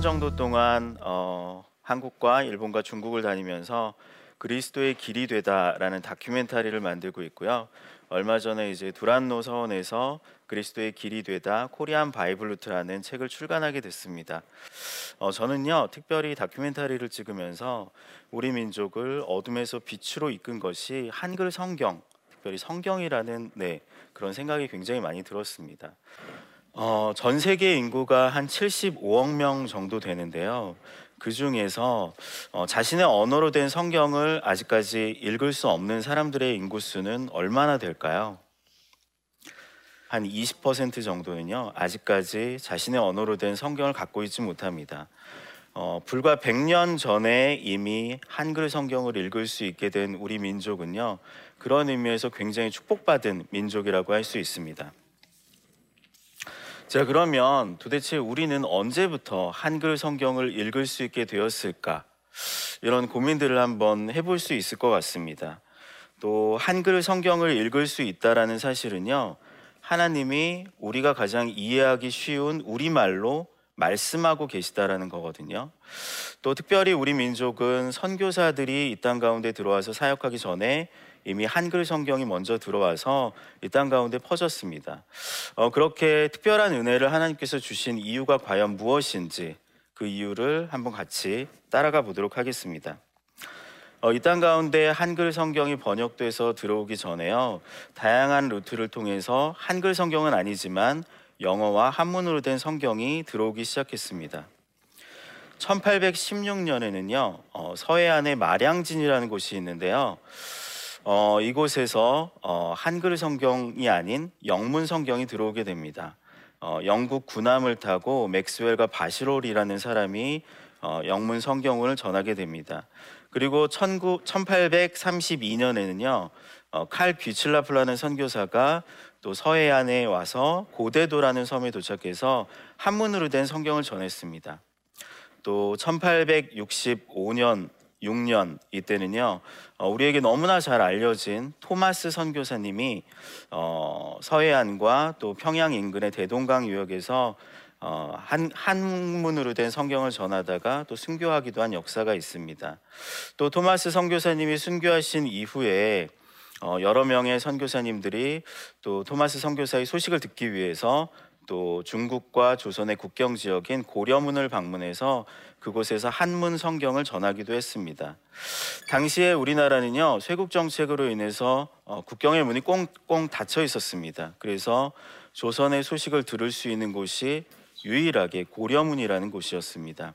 10년 정도 동안 어, 한국과 일본과 중국을 다니면서 그리스도의 길이 되다라는 다큐멘터리를 만들고 있고요. 얼마 전에 이제 두란노 서원에서 그리스도의 길이 되다 Korean Bible Route라는 책을 출간하게 됐습니다. 어, 저는요 특별히 다큐멘터리를 찍으면서 우리 민족을 어둠에서 빛으로 이끈 것이 한글 성경, 특별히 성경이라는 네 그런 생각이 굉장히 많이 들었습니다. 어, 전 세계 인구가 한 75억 명 정도 되는데요. 그 중에서 어, 자신의 언어로 된 성경을 아직까지 읽을 수 없는 사람들의 인구 수는 얼마나 될까요? 한 20% 정도는요, 아직까지 자신의 언어로 된 성경을 갖고 있지 못합니다. 어, 불과 100년 전에 이미 한글 성경을 읽을 수 있게 된 우리 민족은요, 그런 의미에서 굉장히 축복받은 민족이라고 할 수 있습니다. 자, 그러면 도대체 우리는 언제부터 한글 성경을 읽을 수 있게 되었을까? 이런 고민들을 한번 해볼 수 있을 것 같습니다. 또 한글 성경을 읽을 수 있다라는 사실은요, 하나님이 우리가 가장 이해하기 쉬운 우리말로 말씀하고 계시다라는 거거든요. 또 특별히 우리 민족은 선교사들이 이 땅 가운데 들어와서 사역하기 전에 이미 한글 성경이 먼저 들어와서 이 땅 가운데 퍼졌습니다. 어, 그렇게 특별한 은혜를 하나님께서 주신 이유가 과연 무엇인지 그 이유를 한번 같이 따라가 보도록 하겠습니다. 어, 이 땅 가운데 한글 성경이 번역돼서 들어오기 전에요. 다양한 루트를 통해서 한글 성경은 아니지만 영어와 한문으로 된 성경이 들어오기 시작했습니다. 1816년에는요, 어, 서해안의 마량진이라는 곳이 있는데요. 어, 이곳에서 어, 한글 성경이 아닌 영문 성경이 들어오게 됩니다. 어, 영국 군함을 타고 맥스웰과 바시롤이라는 사람이 어, 영문 성경을 전하게 됩니다. 그리고 19, 1832년에는요, 어, 칼 귀칠라프라는 선교사가 또 서해안에 와서 고대도라는 섬에 도착해서 한문으로 된 성경을 전했습니다. 또 1865년 6년 이때는요 어, 우리에게 너무나 잘 알려진 토마스 선교사님이 어, 서해안과 또 평양 인근의 대동강 유역에서 어, 한 한문으로 된 성경을 전하다가 또 순교하기도 한 역사가 있습니다. 또 토마스 선교사님이 순교하신 이후에 어, 여러 명의 선교사님들이 또 토마스 선교사의 소식을 듣기 위해서 또 중국과 조선의 국경 지역인 고려문을 방문해서 그곳에서 한문 성경을 전하기도 했습니다. 당시에 우리나라는요 쇄국 정책으로 인해서 어, 국경의 문이 꽁꽁 닫혀 있었습니다. 그래서 조선의 소식을 들을 수 있는 곳이 유일하게 고려문이라는 곳이었습니다.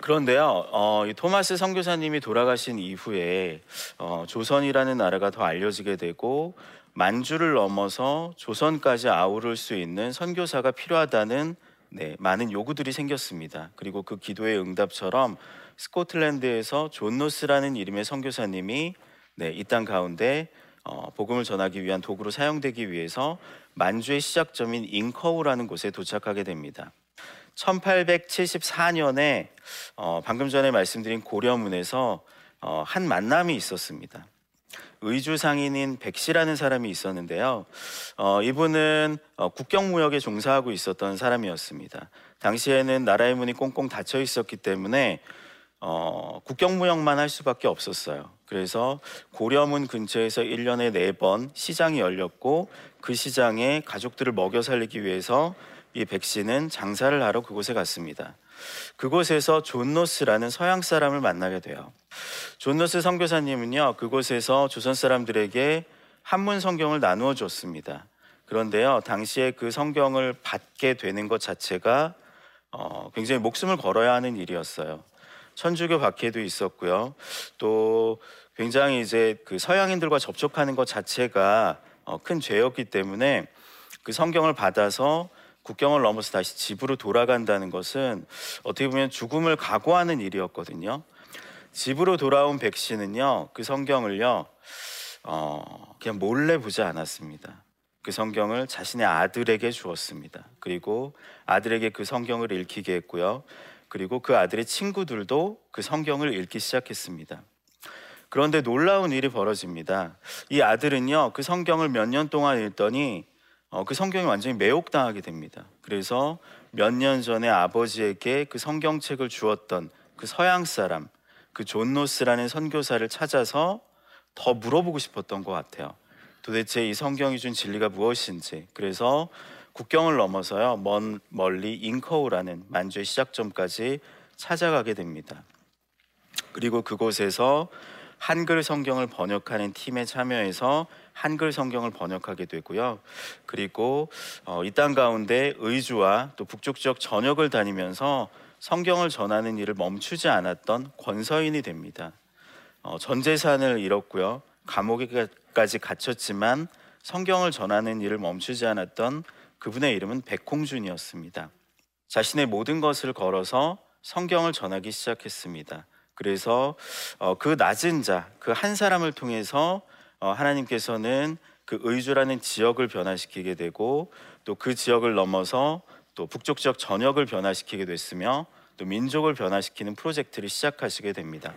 그런데요, 어, 토마스 선교사님이 돌아가신 이후에 어, 조선이라는 나라가 더 알려지게 되고 만주를 넘어서 조선까지 아우를 수 있는 선교사가 필요하다는 네, 많은 요구들이 생겼습니다. 그리고 그 기도의 응답처럼 스코틀랜드에서 존 로스라는 이름의 선교사님이 네, 이 땅 가운데 어, 복음을 전하기 위한 도구로 사용되기 위해서 만주의 시작점인 잉커우라는 곳에 도착하게 됩니다. 1874년에 어, 방금 전에 말씀드린 고려문에서 어, 한 만남이 있었습니다. 의주 상인인 백 씨라는 사람이 있었는데요. 어, 이분은 어, 국경무역에 종사하고 있었던 사람이었습니다. 당시에는 나라의 문이 꽁꽁 닫혀 있었기 때문에 어, 국경무역만 할 수밖에 없었어요. 그래서 고려문 근처에서 1년에 4번 시장이 열렸고 그 시장에 가족들을 먹여 살리기 위해서 이 백 씨는 장사를 하러 그곳에 갔습니다. 그곳에서 존 로스라는 서양 사람을 만나게 돼요. 존 로스 선교사님은요 그곳에서 조선 사람들에게 한문 성경을 나누어 줬습니다. 그런데요 당시에 그 성경을 받게 되는 것 자체가 어, 굉장히 목숨을 걸어야 하는 일이었어요. 천주교 박해도 있었고요. 또 굉장히 이제 그 서양인들과 접촉하는 것 자체가 어, 큰 죄였기 때문에 그 성경을 받아서 국경을 넘어서 다시 집으로 돌아간다는 것은 어떻게 보면 죽음을 각오하는 일이었거든요. 집으로 돌아온 백 씨는요, 그 성경을요, 어, 그냥 몰래 보지 않았습니다. 그 성경을 자신의 아들에게 주었습니다. 그리고 아들에게 그 성경을 읽히게 했고요. 그리고 그 아들의 친구들도 그 성경을 읽기 시작했습니다. 그런데 놀라운 일이 벌어집니다. 이 아들은요, 그 성경을 몇 년 동안 읽더니 어, 그 성경이 완전히 매혹당하게 됩니다. 그래서 몇 년 전에 아버지에게 그 성경책을 주었던 그 서양 사람, 그 존 로스라는 선교사를 찾아서 더 물어보고 싶었던 것 같아요. 도대체 이 성경이 준 진리가 무엇인지. 그래서 국경을 넘어서요, 먼 멀리 잉커우라는 만주의 시작점까지 찾아가게 됩니다. 그리고 그곳에서 한글 성경을 번역하는 팀에 참여해서 한글 성경을 번역하게 되고요. 그리고 어, 이땅 가운데 의주와 또 북쪽 지역 전역을 다니면서 성경을 전하는 일을 멈추지 않았던 권서인이 됩니다. 어, 전 재산을 잃었고요. 감옥에까지 갇혔지만 성경을 전하는 일을 멈추지 않았던 그분의 이름은 백홍준이었습니다. 자신의 모든 것을 걸어서 성경을 전하기 시작했습니다. 그래서 어, 그 낮은 자, 그 한 사람을 통해서 어, 하나님께서는 그 의주라는 지역을 변화시키게 되고 또 그 지역을 넘어서 또 북쪽 지역 전역을 변화시키게 됐으며 또 민족을 변화시키는 프로젝트를 시작하시게 됩니다.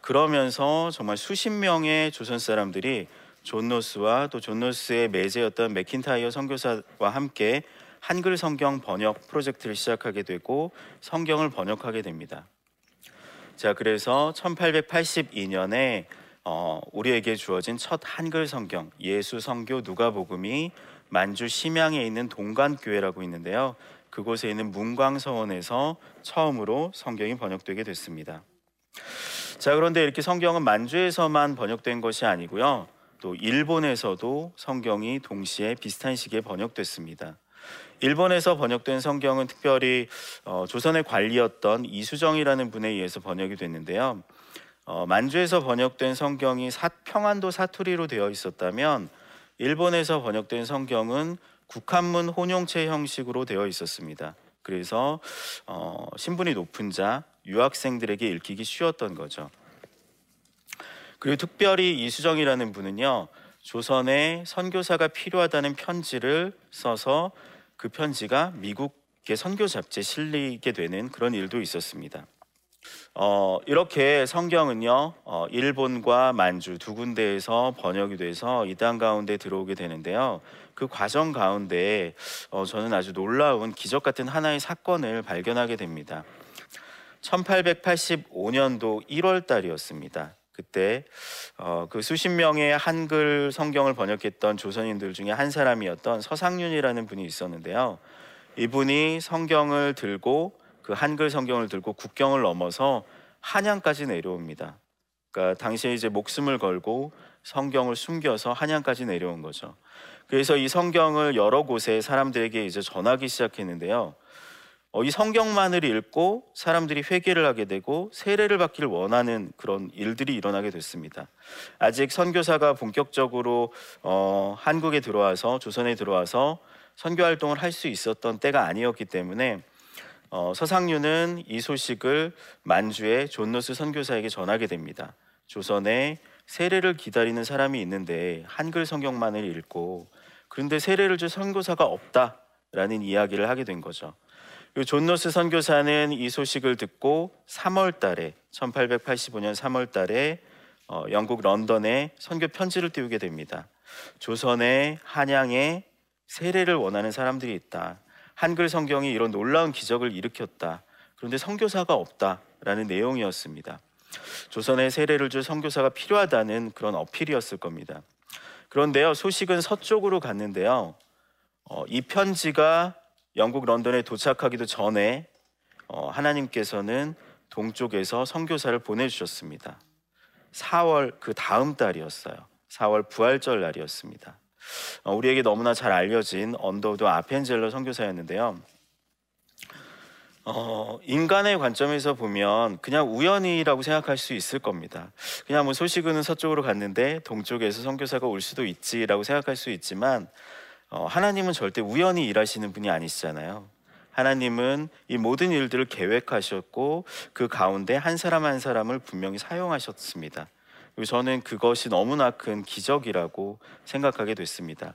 그러면서 정말 수십 명의 조선 사람들이 존 로스와 또 존 로스의 매제였던 맥킨타이어 선교사와 함께 한글 성경 번역 프로젝트를 시작하게 되고 성경을 번역하게 됩니다. 자, 그래서 1882년에 어, 우리에게 주어진 첫 한글 성경 예수 성교 누가복음이 만주 심양에 있는 동관교회라고 있는데요. 그곳에 있는 문광서원에서 처음으로 성경이 번역되게 됐습니다. 자, 그런데 이렇게 성경은 만주에서만 번역된 것이 아니고요. 또 일본에서도 성경이 동시에 비슷한 시기에 번역됐습니다. 일본에서 번역된 성경은 특별히 어, 조선의 관리였던 이수정이라는 분에 의해서 번역이 됐는데요. 어, 만주에서 번역된 성경이 사, 평안도 사투리로 되어 있었다면 일본에서 번역된 성경은 국한문 혼용체 형식으로 되어 있었습니다. 그래서 어, 신분이 높은 자 유학생들에게 읽히기 쉬웠던 거죠. 그리고 특별히 이수정이라는 분은요 조선에 선교사가 필요하다는 편지를 써서 그 편지가 미국의 선교 잡지에 실리게 되는 그런 일도 있었습니다. 어, 이렇게 성경은요 어, 일본과 만주 두 군데에서 번역이 돼서 이 땅 가운데 들어오게 되는데요. 그 과정 가운데 어, 저는 아주 놀라운 기적 같은 하나의 사건을 발견하게 됩니다. 1885년도 1월 달이었습니다. 그때 어, 그 수십 명의 한글 성경을 번역했던 조선인들 중에 한 사람이었던 서상윤이라는 분이 있었는데요. 이분이 성경을 들고 그 한글 성경을 들고 국경을 넘어서 한양까지 내려옵니다. 그러니까 당시에 이제 목숨을 걸고 성경을 숨겨서 한양까지 내려온 거죠. 그래서 이 성경을 여러 곳에 사람들에게 이제 전하기 시작했는데요. 어, 이 성경만을 읽고 사람들이 회개를 하게 되고 세례를 받기를 원하는 그런 일들이 일어나게 됐습니다. 아직 선교사가 본격적으로 어, 한국에 들어와서 조선에 들어와서 선교 활동을 할 수 있었던 때가 아니었기 때문에 어, 서상류는 이 소식을 만주의 존 로스 선교사에게 전하게 됩니다. 조선에 세례를 기다리는 사람이 있는데 한글 성경만을 읽고 그런데 세례를 줄 선교사가 없다라는 이야기를 하게 된 거죠. 존 로스 선교사는 이 소식을 듣고 3월 달에 1885년 3월 달에 어, 영국 런던에 선교 편지를 띄우게 됩니다. 조선의 한양에 세례를 원하는 사람들이 있다. 한글 성경이 이런 놀라운 기적을 일으켰다. 그런데 선교사가 없다라는 내용이었습니다. 조선에 세례를 줄 선교사가 필요하다는 그런 어필이었을 겁니다. 그런데요, 소식은 서쪽으로 갔는데요. 어, 이 편지가 영국 런던에 도착하기도 전에 어, 하나님께서는 동쪽에서 선교사를 보내주셨습니다. 4월 그 다음 달이었어요. 4월 부활절 날이었습니다. 어, 우리에게 너무나 잘 알려진 언더우드 아펜젤러 선교사였는데요. 어, 인간의 관점에서 보면 그냥 우연이라고 생각할 수 있을 겁니다. 그냥 뭐 소식은 서쪽으로 갔는데 동쪽에서 선교사가 올 수도 있지라고 생각할 수 있지만 어, 하나님은 절대 우연히 일하시는 분이 아니시잖아요. 하나님은 이 모든 일들을 계획하셨고 그 가운데 한 사람 한 사람을 분명히 사용하셨습니다. 저는 그것이 너무나 큰 기적이라고 생각하게 됐습니다.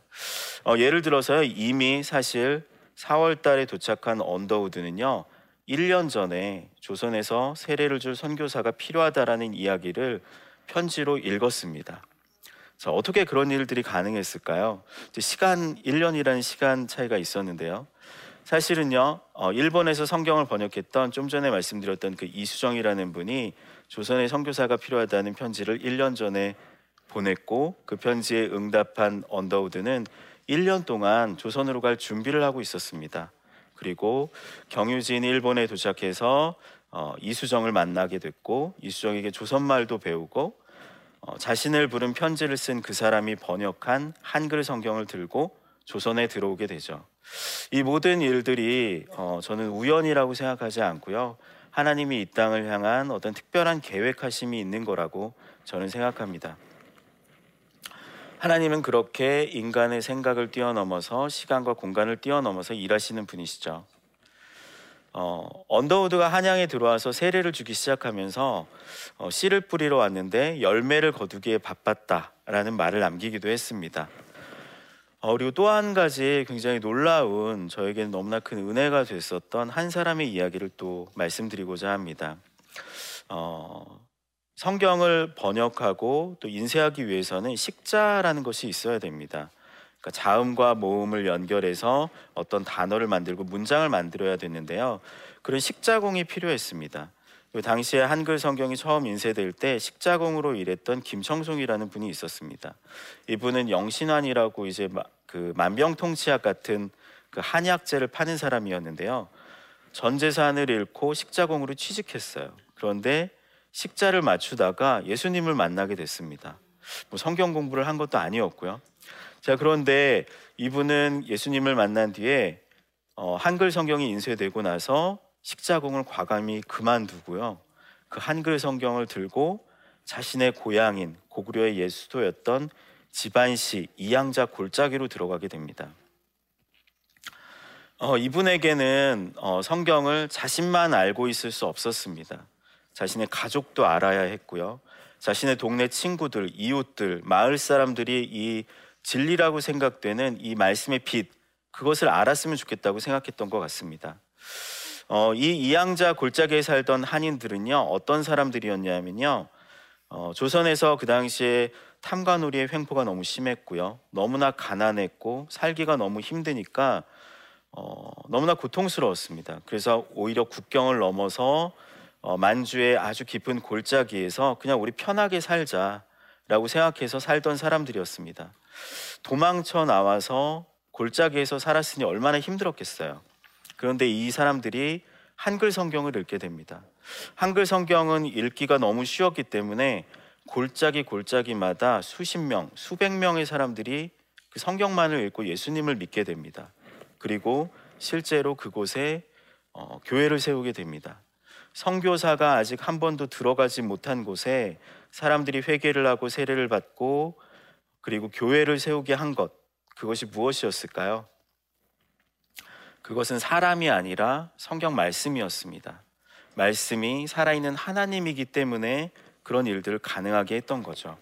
어, 예를 들어서 이미 사실 4월 달에 도착한 언더우드는요. 1년 전에 조선에서 세례를 줄 선교사가 필요하다라는 이야기를 편지로 읽었습니다. 자, 어떻게 그런 일들이 가능했을까요? 시간 1년이라는 시간 차이가 있었는데요. 사실은요, 어, 일본에서 성경을 번역했던 좀 전에 말씀드렸던 그 이수정이라는 분이 조선의 선교사가 필요하다는 편지를 1년 전에 보냈고 그 편지에 응답한 언더우드는 1년 동안 조선으로 갈 준비를 하고 있었습니다. 그리고 경유진이 일본에 도착해서 어, 이수정을 만나게 됐고 이수정에게 조선말도 배우고 어, 자신을 부른 편지를 쓴 그 사람이 번역한 한글 성경을 들고 조선에 들어오게 되죠. 이 모든 일들이 어, 저는 우연이라고 생각하지 않고요. 하나님이 이 땅을 향한 어떤 특별한 계획하심이 있는 거라고 저는 생각합니다. 하나님은 그렇게 인간의 생각을 뛰어넘어서 시간과 공간을 뛰어넘어서 일하시는 분이시죠. 어, 언더우드가 한양에 들어와서 세례를 주기 시작하면서 어, 씨를 뿌리러 왔는데 열매를 거두기에 바빴다라는 말을 남기기도 했습니다. 어, 그리고 또 한 가지 굉장히 놀라운 저에게는 너무나 큰 은혜가 됐었던 한 사람의 이야기를 또 말씀드리고자 합니다. 어, 성경을 번역하고 또 인쇄하기 위해서는 식자라는 것이 있어야 됩니다. 그러니까 자음과 모음을 연결해서 어떤 단어를 만들고 문장을 만들어야 됐는데요. 그런 식자공이 필요했습니다. 그 당시에 한글 성경이 처음 인쇄될 때 식자공으로 일했던 김청송이라는 분이 있었습니다. 이분은 영신환이라고 이제 그 만병통치약 같은 그 한약재를 파는 사람이었는데요. 전 재산을 잃고 식자공으로 취직했어요. 그런데 식자를 맞추다가 예수님을 만나게 됐습니다. 뭐 성경 공부를 한 것도 아니었고요. 자 그런데 이분은 예수님을 만난 뒤에 어, 한글 성경이 인쇄되고 나서 식자공을 과감히 그만두고요. 그 한글 성경을 들고 자신의 고향인 고구려의 예수도였던 집안시 이양자 골짜기로 들어가게 됩니다. 어, 이분에게는 어, 성경을 자신만 알고 있을 수 없었습니다. 자신의 가족도 알아야 했고요. 자신의 동네 친구들, 이웃들, 마을 사람들이 이 진리라고 생각되는 이 말씀의 빛, 그것을 알았으면 좋겠다고 생각했던 것 같습니다. 어, 이 이양자 골짜기에 살던 한인들은요 어떤 사람들이었냐면요 어, 조선에서 그 당시에 탐관오리의 횡포가 너무 심했고요 너무나 가난했고 살기가 너무 힘드니까 어, 너무나 고통스러웠습니다. 그래서 오히려 국경을 넘어서 어, 만주의 아주 깊은 골짜기에서 그냥 우리 편하게 살자라고 생각해서 살던 사람들이었습니다. 도망쳐 나와서 골짜기에서 살았으니 얼마나 힘들었겠어요. 그런데 이 사람들이 한글 성경을 읽게 됩니다. 한글 성경은 읽기가 너무 쉬웠기 때문에 골짜기 골짜기마다 수십 명, 수백 명의 사람들이 그 성경만을 읽고 예수님을 믿게 됩니다. 그리고 실제로 그곳에 어, 교회를 세우게 됩니다. 성교사가 아직 한 번도 들어가지 못한 곳에 사람들이 회개를 하고 세례를 받고 그리고 교회를 세우게 한 것, 그것이 무엇이었을까요? 그것은 사람이 아니라 성경 말씀이었습니다. 말씀이 살아있는 하나님이기 때문에 그런 일들을 가능하게 했던 거죠.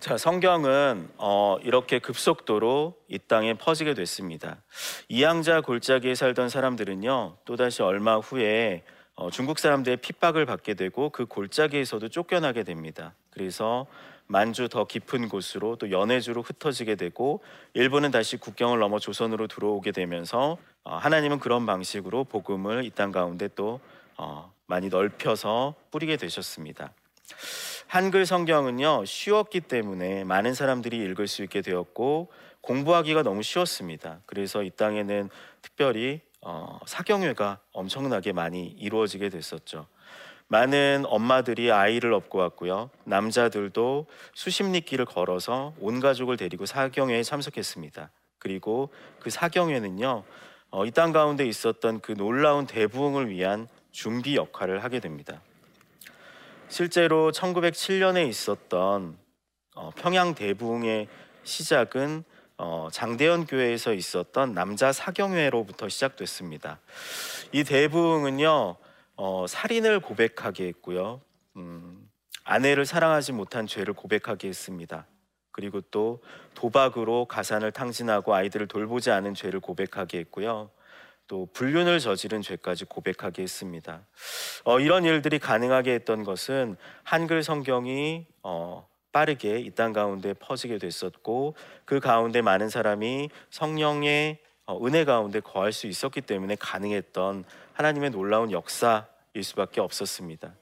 자, 성경은 어, 이렇게 급속도로 이 땅에 퍼지게 됐습니다. 이양자 골짜기에 살던 사람들은요, 또다시 얼마 후에 어, 중국 사람들의 핍박을 받게 되고 그 골짜기에서도 쫓겨나게 됩니다. 그래서 만주 더 깊은 곳으로 또 연해주로 흩어지게 되고 일부는 다시 국경을 넘어 조선으로 들어오게 되면서 어, 하나님은 그런 방식으로 복음을 이 땅 가운데 또 어, 많이 넓혀서 뿌리게 되셨습니다. 한글 성경은요 쉬웠기 때문에 많은 사람들이 읽을 수 있게 되었고 공부하기가 너무 쉬웠습니다. 그래서 이 땅에는 특별히 어, 사경회가 엄청나게 많이 이루어지게 됐었죠. 많은 엄마들이 아이를 업고 왔고요. 남자들도 수십 리 길을 걸어서 온 가족을 데리고 사경회에 참석했습니다. 그리고 그 사경회는요, 어, 이땅 가운데 있었던 그 놀라운 대부흥을 위한 준비 역할을 하게 됩니다. 실제로 1907년에 있었던 어, 평양 대부흥의 시작은 어, 장대현 교회에서 있었던 남자 사경회로부터 시작됐습니다. 이 대부흥은요 어, 살인을 고백하게 했고요. 음, 아내를 사랑하지 못한 죄를 고백하게 했습니다. 그리고 또 도박으로 가산을 탕진하고 아이들을 돌보지 않은 죄를 고백하게 했고요. 또 불륜을 저지른 죄까지 고백하게 했습니다. 어, 이런 일들이 가능하게 했던 것은 한글 성경이 어, 빠르게 이 땅 가운데 퍼지게 됐었고 그 가운데 많은 사람이 성령의 어, 은혜 가운데 거할 수 있었기 때문에 가능했던 하나님의 놀라운 역사일 수밖에 없었습니다.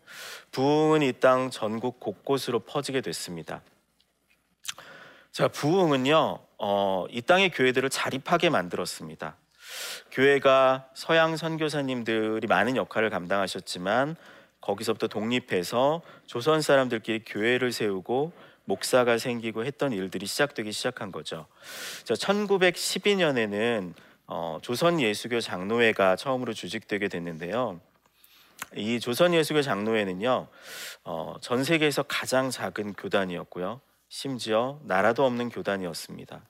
부흥은 이 땅 전국 곳곳으로 퍼지게 됐습니다. 자, 부흥은요, 어, 이 땅의 교회들을 자립하게 만들었습니다. 교회가 서양 선교사님들이 많은 역할을 감당하셨지만 거기서부터 독립해서 조선 사람들끼리 교회를 세우고 목사가 생기고 했던 일들이 시작되기 시작한 거죠. 자, 1912년에는 어, 조선 예수교 장로회가 처음으로 주직되게 됐는데요. 이 조선 예수교 장로회는요, 어, 전 세계에서 가장 작은 교단이었고요. 심지어 나라도 없는 교단이었습니다.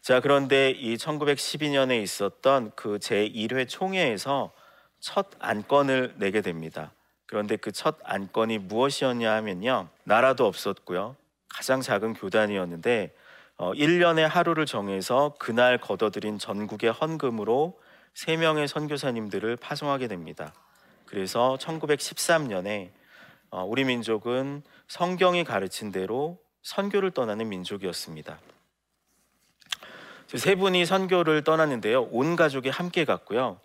자, 그런데 이 1912년에 있었던 그 제1회 총회에서 첫 안건을 내게 됩니다. 그런데 그 첫 안건이 무엇이었냐 하면요. 나라도 없었고요. 가장 작은 교단이었는데 어, 1년에 하루를 정해서 그날 걷어들인 전국의 헌금으로 세 명의 선교사님들을 파송하게 됩니다. 그래서 1913년에 어, 우리 민족은 성경이 가르친 대로 선교를 떠나는 민족이었습니다. 세 분이 선교를 떠났는데요. 온 가족이 함께 갔고요.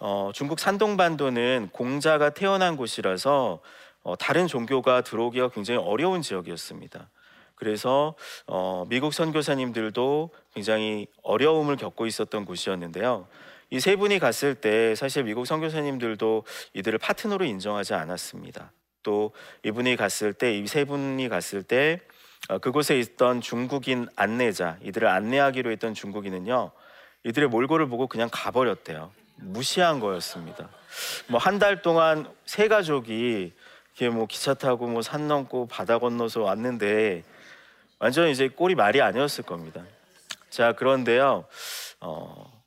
어, 중국 산동반도는 공자가 태어난 곳이라서 어, 다른 종교가 들어오기가 굉장히 어려운 지역이었습니다. 그래서 어, 미국 선교사님들도 굉장히 어려움을 겪고 있었던 곳이었는데요. 이 세 분이 갔을 때 사실 미국 선교사님들도 이들을 파트너로 인정하지 않았습니다. 또 이분이 갔을 때 이 세 분이 갔을 때 어, 그곳에 있던 중국인 안내자 이들을 안내하기로 했던 중국인은요 이들의 몰골을 보고 그냥 가버렸대요. 무시한 거였습니다. 뭐 한 달 동안 세 가족이 이렇게 뭐 기차 타고 뭐 산 넘고 바다 건너서 왔는데 완전 이제 꼴이 말이 아니었을 겁니다. 자 그런데요, 어,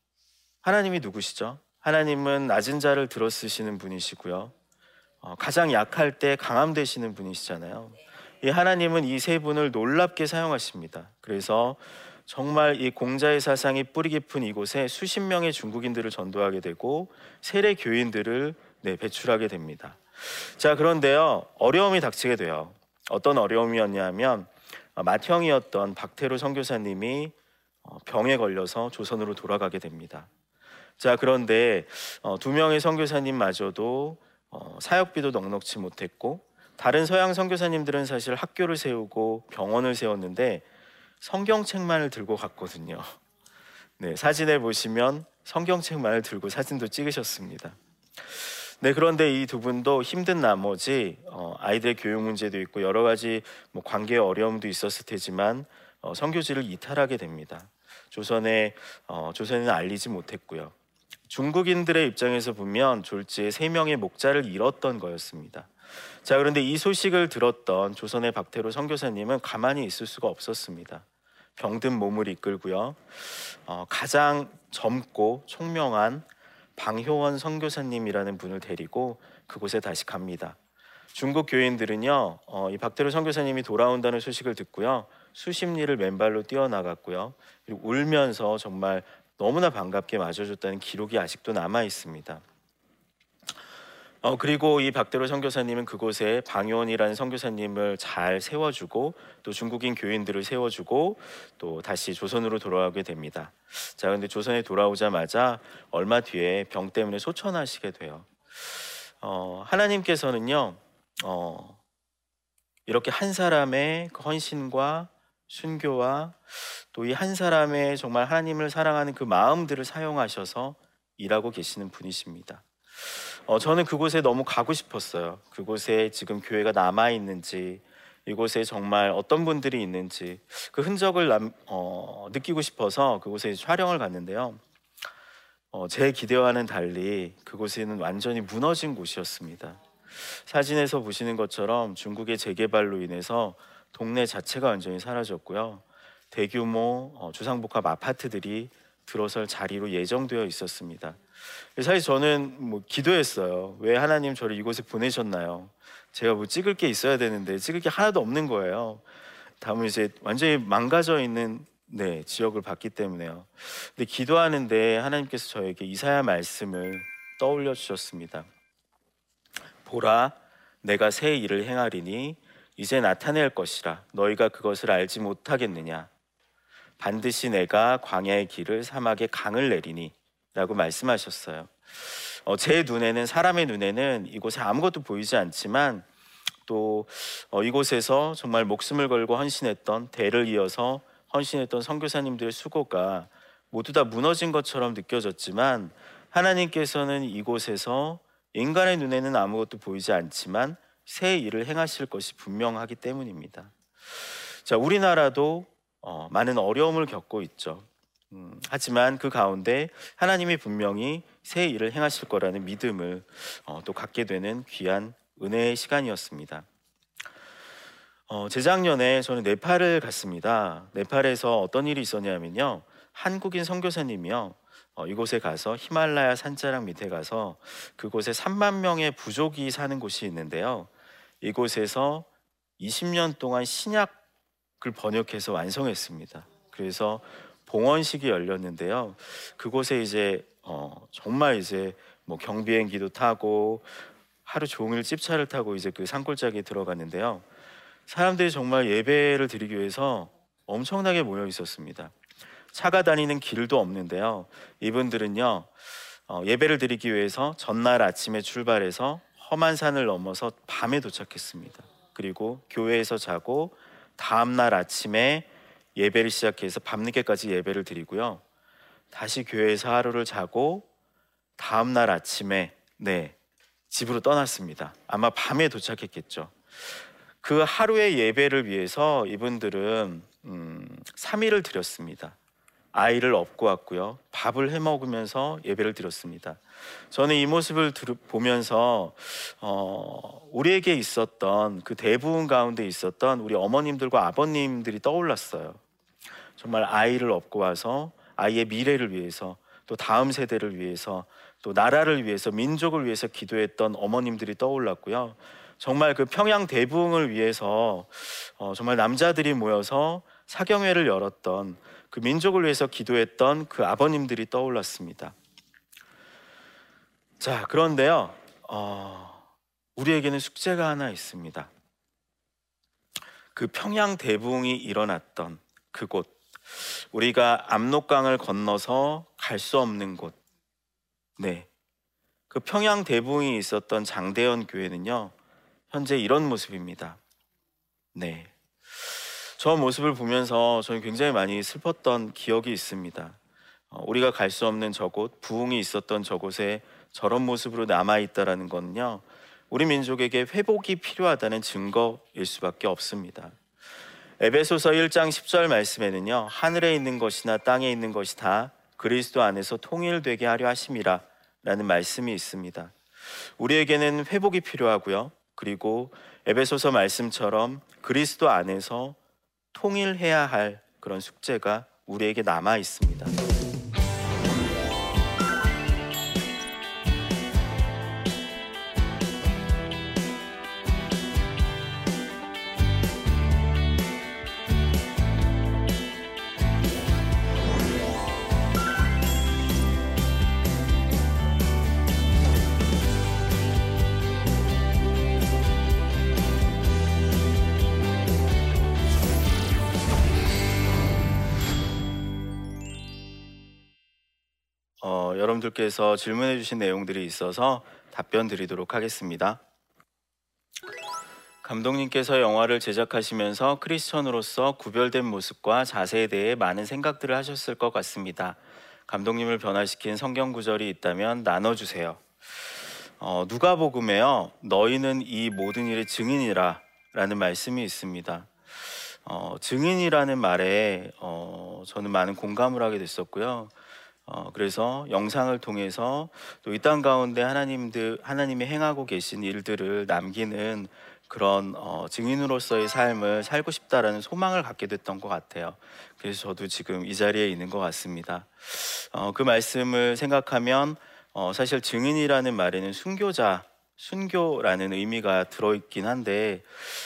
하나님이 누구시죠? 하나님은 낮은 자를 들어 쓰시는 분이시고요. 어, 가장 약할 때 강함 되시는 분이시잖아요. 이 하나님은 이 세 분을 놀랍게 사용하십니다. 그래서 정말 이 공자의 사상이 뿌리 깊은 이곳에 수십 명의 중국인들을 전도하게 되고 세례 교인들을 네, 배출하게 됩니다. 자, 그런데요. 어려움이 닥치게 돼요. 어떤 어려움이었냐면 어, 맏형이었던 박태로 선교사님이 어, 병에 걸려서 조선으로 돌아가게 됩니다. 자, 그런데 어, 두 명의 선교사님마저도 사역비도 넉넉치 못했고 다른 서양 선교사님들은 사실 학교를 세우고 병원을 세웠는데 성경책만을 들고 갔거든요. 네, 사진을 보시면 성경책만을 들고 사진도 찍으셨습니다. 네, 그런데 이 두 분도 힘든 나머지 어, 아이들의 교육 문제도 있고 여러 가지 뭐 관계 어려움도 있었을 테지만 어, 선교지를 이탈하게 됩니다. 조선에 어, 조선에는 알리지 못했고요. 중국인들의 입장에서 보면 졸지에 세 명의 목자를 잃었던 거였습니다. 자, 그런데 이 소식을 들었던 조선의 박태로 선교사님은 가만히 있을 수가 없었습니다. 병든 몸을 이끌고요. 어, 가장 젊고 총명한 방효원 선교사님이라는 분을 데리고 그곳에 다시 갑니다. 중국 교인들은요, 어, 이 박대로 선교사님이 돌아온다는 소식을 듣고요, 수십 리를 맨발로 뛰어나갔고요, 그리고 울면서 정말 너무나 반갑게 맞아줬다는 기록이 아직도 남아 있습니다. 어, 그리고 이 박대로 선교사님은 그곳에 방요원이라는 선교사님을 잘 세워주고 또 중국인 교인들을 세워주고 또 다시 조선으로 돌아가게 됩니다. 자, 근데 조선에 돌아오자마자 얼마 뒤에 병 때문에 소천하시게 돼요. 어, 하나님께서는요, 어, 이렇게 한 사람의 그 헌신과 순교와 또 이 한 사람의 정말 하나님을 사랑하는 그 마음들을 사용하셔서 일하고 계시는 분이십니다. 어, 저는 그곳에 너무 가고 싶었어요. 그곳에 지금 교회가 남아 있는지, 이곳에 정말 어떤 분들이 있는지 그 흔적을 남, 어, 느끼고 싶어서 그곳에 촬영을 갔는데요. 어, 제 기대와는 달리 그곳에는 완전히 무너진 곳이었습니다. 사진에서 보시는 것처럼 중국의 재개발로 인해서 동네 자체가 완전히 사라졌고요. 대규모 어, 주상복합 아파트들이 들어설 자리로 예정되어 있었습니다. 사실 저는 뭐 기도했어요. 왜 하나님 저를 이곳에 보내셨나요? 제가 뭐 찍을 게 있어야 되는데 찍을 게 하나도 없는 거예요. 다음은 이제 완전히 망가져 있는 네, 지역을 봤기 때문에요. 근데 기도하는데 하나님께서 저에게 이사야 말씀을 떠올려 주셨습니다. 보라, 내가 새 일을 행하리니 이제 나타낼 것이라 너희가 그것을 알지 못하겠느냐. 반드시 내가 광야의 길을 사막의 강을 내리니 라고 말씀하셨어요. 어, 제 눈에는 사람의 눈에는 이곳에 아무것도 보이지 않지만 또 어, 이곳에서 정말 목숨을 걸고 헌신했던 대를 이어서 헌신했던 선교사님들의 수고가 모두 다 무너진 것처럼 느껴졌지만 하나님께서는 이곳에서 인간의 눈에는 아무것도 보이지 않지만 새 일을 행하실 것이 분명하기 때문입니다. 자, 우리나라도 어, 많은 어려움을 겪고 있죠. 음, 하지만 그 가운데 하나님이 분명히 새 일을 행하실 거라는 믿음을 어, 또 갖게 되는 귀한 은혜의 시간이었습니다. 어, 재작년에 저는 네팔을 갔습니다. 네팔에서 어떤 일이 있었냐면요. 한국인 선교사님이요. 어, 이곳에 가서 히말라야 산자락 밑에 가서 그곳에 3만 명의 부족이 사는 곳이 있는데요. 이곳에서 20년 동안 신약을 번역해서 완성했습니다. 그래서 봉헌식이 열렸는데요. 그곳에 이제 어, 정말 이제 뭐 경비행기도 타고 하루 종일 찝차를 타고 이제 그 산골짜기에 들어갔는데요. 사람들이 정말 예배를 드리기 위해서 엄청나게 모여 있었습니다. 차가 다니는 길도 없는데요. 이분들은요 어, 예배를 드리기 위해서 전날 아침에 출발해서 험한 산을 넘어서 밤에 도착했습니다. 그리고 교회에서 자고 다음 날 아침에 예배를 시작해서 밤늦게까지 예배를 드리고요. 다시 교회에서 하루를 자고 다음 날 아침에 네 집으로 떠났습니다. 아마 밤에 도착했겠죠. 그 하루의 예배를 위해서 이분들은 음, 3일을 드렸습니다. 아이를 업고 왔고요. 밥을 해 먹으면서 예배를 드렸습니다. 저는 이 모습을 들, 보면서 어, 우리에게 있었던 그 대부분 가운데 있었던 우리 어머님들과 아버님들이 떠올랐어요. 정말 아이를 업고 와서 아이의 미래를 위해서 또 다음 세대를 위해서 또 나라를 위해서 민족을 위해서 기도했던 어머님들이 떠올랐고요. 정말 그 평양 대붕을 위해서 어, 정말 남자들이 모여서 사경회를 열었던 그 민족을 위해서 기도했던 그 아버님들이 떠올랐습니다. 자, 그런데요, 어, 우리에게는 숙제가 하나 있습니다. 그 평양 대붕이 일어났던 그곳, 우리가 압록강을 건너서 갈 수 없는 곳, 네, 그 평양 대붕이 있었던 장대현 교회는요, 현재 이런 모습입니다. 네, 저 모습을 보면서 저는 굉장히 많이 슬펐던 기억이 있습니다. 어, 우리가 갈 수 없는 저곳, 부흥이 있었던 저곳에 저런 모습으로 남아 있다라는 건요. 우리 민족에게 회복이 필요하다는 증거일 수밖에 없습니다. 에베소서 1장 10절 말씀에는요. 하늘에 있는 것이나 땅에 있는 것이 다 그리스도 안에서 통일되게 하려 하심이라 라는 말씀이 있습니다. 우리에게는 회복이 필요하고요. 그리고 에베소서 말씀처럼 그리스도 안에서 통일해야 할 그런 숙제가 우리에게 남아 있습니다. 여러분들께서 질문해 주신 내용들이 있어서 답변 드리도록 하겠습니다. 감독님께서 영화를 제작하시면서 크리스천으로서 구별된 모습과 자세에 대해 많은 생각들을 하셨을 것 같습니다. 감독님을 변화시킨 성경 구절이 있다면 나눠주세요. 어, 누가복음에요. 너희는 이 모든 일의 증인이라라는 말씀이 있습니다. 어, 증인이라는 말에 어, 저는 많은 공감을 하게 됐었고요. 어, 그래서 영상을 통해서 또 이 땅 가운데 하나님들 하나님이 행하고 계신 일들을 남기는 그런 어, 증인으로서의 삶을 살고 싶다라는 소망을 갖게 됐던 것 같아요. 그래서 저도 지금 이 자리에 있는 것 같습니다. 어, 그 말씀을 생각하면 어, 사실 증인이라는 말에는 순교자, 순교라는 의미가 들어있긴 한데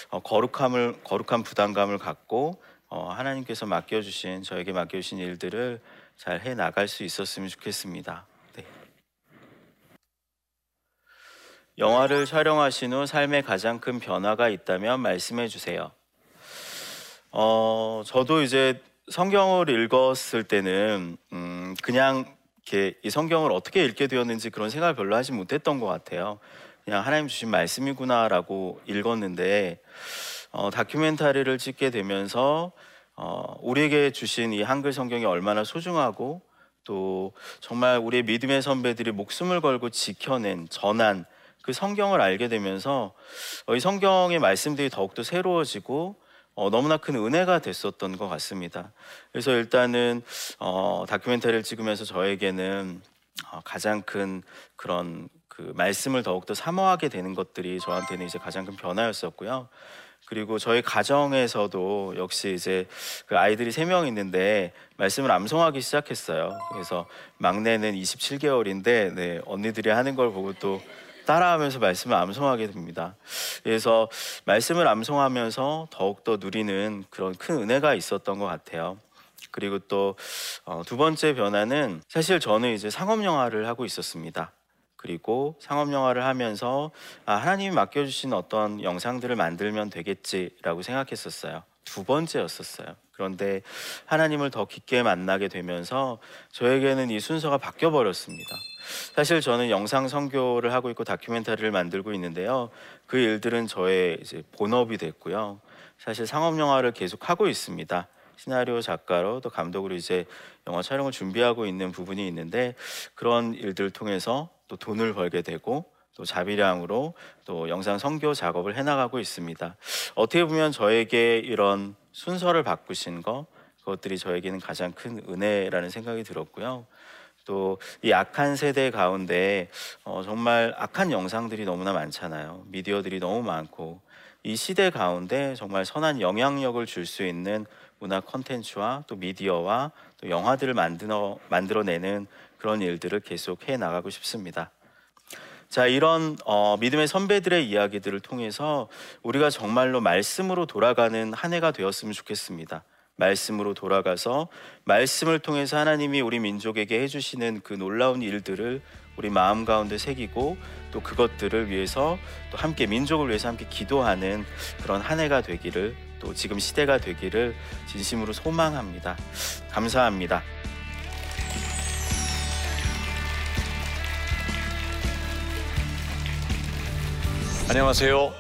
어, 거룩함을 거룩한 부담감을 갖고 어, 하나님께서 맡겨주신 저에게 맡겨주신 일들을 잘 해 나갈 수 있었으면 좋겠습니다. 네. 영화를 촬영하신 후 삶에 가장 큰 변화가 있다면 말씀해 주세요. 어, 저도 이제 성경을 읽었을 때는 음, 그냥 이렇게 이 성경을 어떻게 읽게 되었는지 그런 생각을 별로 하지 못했던 것 같아요. 그냥 하나님 주신 말씀이구나라고 읽었는데 어, 다큐멘터리를 찍게 되면서 어, 우리에게 주신 이 한글 성경이 얼마나 소중하고 또 정말 우리의 믿음의 선배들이 목숨을 걸고 지켜낸 전한 그 성경을 알게 되면서 어, 이 성경의 말씀들이 더욱더 새로워지고 어, 너무나 큰 은혜가 됐었던 것 같습니다. 그래서 일단은 어, 다큐멘터리를 찍으면서 저에게는 어, 가장 큰 그런 그 말씀을 더욱더 사모하게 되는 것들이 저한테는 이제 가장 큰 변화였었고요. 그리고 저희 가정에서도 역시 이제 그 아이들이 세 명 있는데 말씀을 암송하기 시작했어요. 그래서 막내는 27개월인데 네, 언니들이 하는 걸 보고 또 따라하면서 말씀을 암송하게 됩니다. 그래서 말씀을 암송하면서 더욱더 누리는 그런 큰 은혜가 있었던 것 같아요. 그리고 또두 어, 번째 변화는 사실 저는 이제 상업 영화를 하고 있었습니다. 그리고 상업 영화를 하면서 아, 하나님이 맡겨주신 어떤 영상들을 만들면 되겠지라고 생각했었어요. 두 번째였었어요. 그런데 하나님을 더 깊게 만나게 되면서 저에게는 이 순서가 바뀌어 버렸습니다. 사실 저는 영상 선교를 하고 있고 다큐멘터리를 만들고 있는데요. 그 일들은 저의 이제 본업이 됐고요. 사실 상업 영화를 계속 하고 있습니다. 시나리오 작가로 또 감독으로 이제 영화 촬영을 준비하고 있는 부분이 있는데 그런 일들을 통해서 또 돈을 벌게 되고 또 자비량으로 또 영상 선교 작업을 해나가고 있습니다. 어떻게 보면 저에게 이런 순서를 바꾸신 거 그것들이 저에게는 가장 큰 은혜라는 생각이 들었고요. 또 이 악한 세대 가운데 어, 정말 악한 영상들이 너무나 많잖아요. 미디어들이 너무 많고 이 시대 가운데 정말 선한 영향력을 줄 수 있는 문화 콘텐츠와 또 미디어와 또 영화들을 만들어 만들어내는 그런 일들을 계속 해 나가고 싶습니다. 자, 이런 어, 믿음의 선배들의 이야기들을 통해서 우리가 정말로 말씀으로 돌아가는 한 해가 되었으면 좋겠습니다. 말씀으로 돌아가서 말씀을 통해서 하나님이 우리 민족에게 해주시는 그 놀라운 일들을 우리 마음 가운데 새기고 또 그것들을 위해서 또 함께 민족을 위해서 함께 기도하는 그런 한 해가 되기를 또 지금 시대가 되기를 진심으로 소망합니다. 감사합니다. 안녕하세요.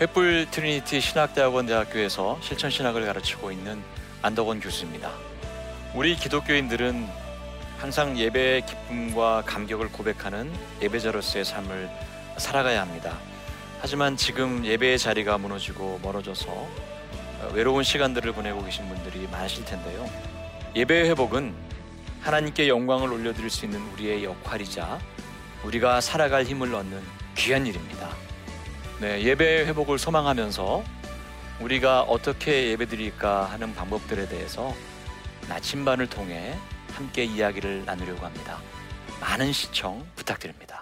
횃불 트리니티 신학대학원 대학교에서 실천 신학을 가르치고 있는 안덕원 교수입니다. 우리 기독교인들은 항상 예배의 기쁨과 감격을 고백하는 예배자로서의 삶을 살아가야 합니다. 하지만 지금 예배의 자리가 무너지고 멀어져서 외로운 시간들을 보내고 계신 분들이 많으실 텐데요. 예배의 회복은 하나님께 영광을 올려드릴 수 있는 우리의 역할이자 우리가 살아갈 힘을 얻는 귀한 일입니다. 네, 예배 회복을 소망하면서 우리가 어떻게 예배드릴까 하는 방법들에 대해서 나침반을 통해 함께 이야기를 나누려고 합니다. 많은 시청 부탁드립니다.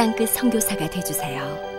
땅끝 성교사가 되주세요